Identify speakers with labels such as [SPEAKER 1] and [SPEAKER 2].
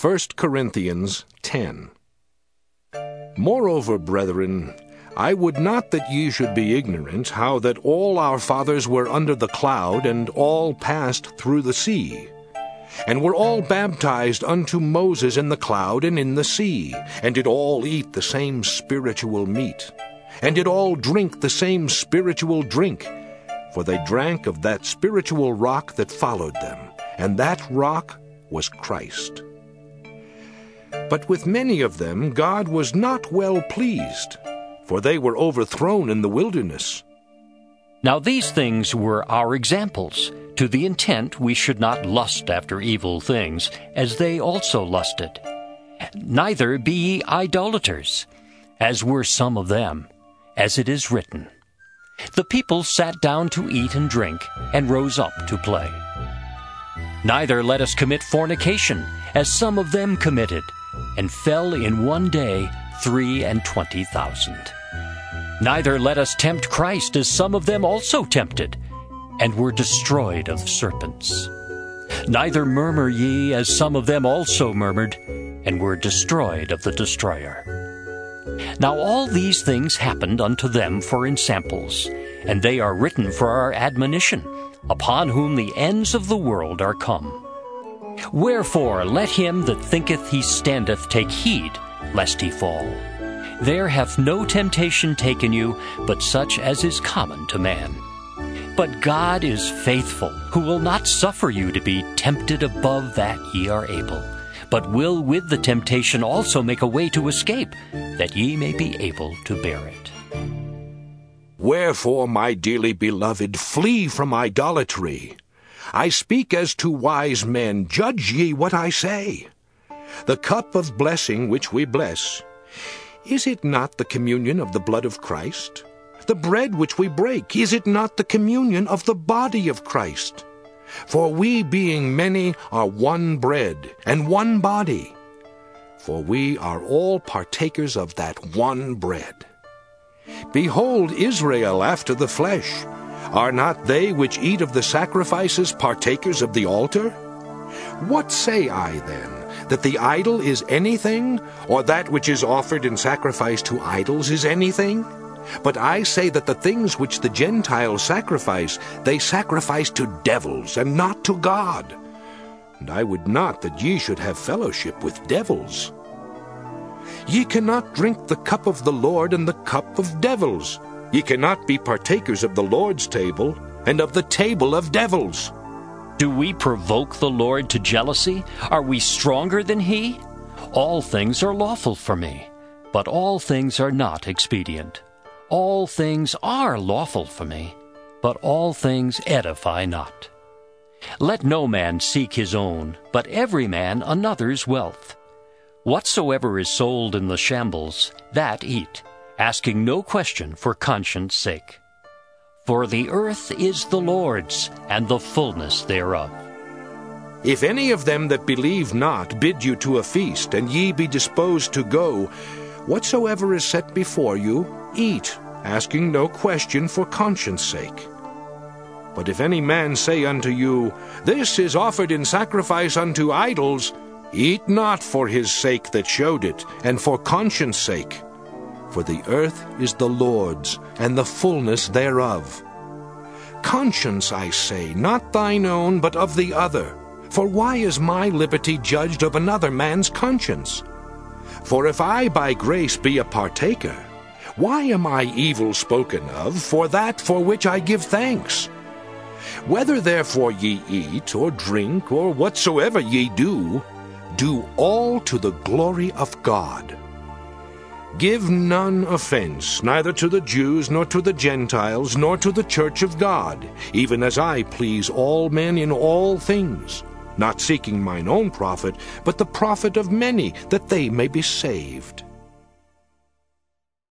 [SPEAKER 1] 1 Corinthians 10. Moreover, brethren, I would not that ye should be ignorant how that all our fathers were under the cloud, and all passed through the sea, and were all baptized unto Moses in the cloud and in the sea, and did all eat the same spiritual meat, and did all drink the same spiritual drink, for they drank of that spiritual rock that followed them, and that rock was Christ. But with many of them God was not well pleased, for they were overthrown in the wilderness.
[SPEAKER 2] Now these things were our examples, to the intent we should not lust after evil things, as they also lusted. Neither be ye idolaters, as were some of them, as it is written. The people sat down to eat and drink, and rose up to play. Neither let us commit fornication, as some of them committed, and fell in one day three and twenty thousand. Neither let us tempt Christ, as some of them also tempted, and were destroyed of serpents. Neither murmur ye, as some of them also murmured, and were destroyed of the destroyer. Now all these things happened unto them for ensamples, and they are written for our admonition, upon whom the ends of the world are come. Wherefore let him that thinketh he standeth take heed, lest he fall. There hath no temptation taken you, but such as is common to man. But God is faithful, who will not suffer you to be tempted above that ye are able, but will with the temptation also make a way to escape, that ye may be able to bear it.
[SPEAKER 1] Wherefore, my dearly beloved, flee from idolatry. I speak as to wise men, judge ye what I say. The cup of blessing which we bless, is it not the communion of the blood of Christ? The bread which we break, is it not the communion of the body of Christ? For we, being many, are one bread and one body. For we are all partakers of that one bread. Behold Israel after the flesh. Are not they which eat of the sacrifices partakers of the altar? What say I then? that the idol is anything, or that which is offered in sacrifice to idols is anything? But I say that the things which the Gentiles sacrifice, they sacrifice to devils, and not to God. And I would not that ye should have fellowship with devils. Ye cannot drink the cup of the Lord and the cup of devils. Ye cannot be partakers of the Lord's table and of the table of devils.
[SPEAKER 2] Do we provoke the Lord to jealousy? Are we stronger than He? All things are lawful for me, but all things are not expedient. All things are lawful for me, but all things edify not. Let no man seek his own, but every man another's wealth. Whatsoever is sold in the shambles, that eat, asking no question for conscience sake. For the earth is the Lord's, and the fullness thereof.
[SPEAKER 1] If any of them that believe not bid you to a feast, and ye be disposed to go, whatsoever is set before you, eat, asking no question for conscience sake. But if any man say unto you, This is offered in sacrifice unto idols, eat not for his sake that showed it, and for conscience sake. For the earth is the Lord's, and the fullness thereof. Conscience, I say, not thine own, but of the other. For why is my liberty judged of another man's conscience? For if I by grace be a partaker, why am I evil spoken of for that for which I give thanks? Whether therefore ye eat, or drink, or whatsoever ye do, do all to the glory of God. Give none offense, neither to the Jews, nor to the Gentiles, nor to the church of God, even as I please all men in all things, not seeking mine own profit, but the profit of many, that they may be saved.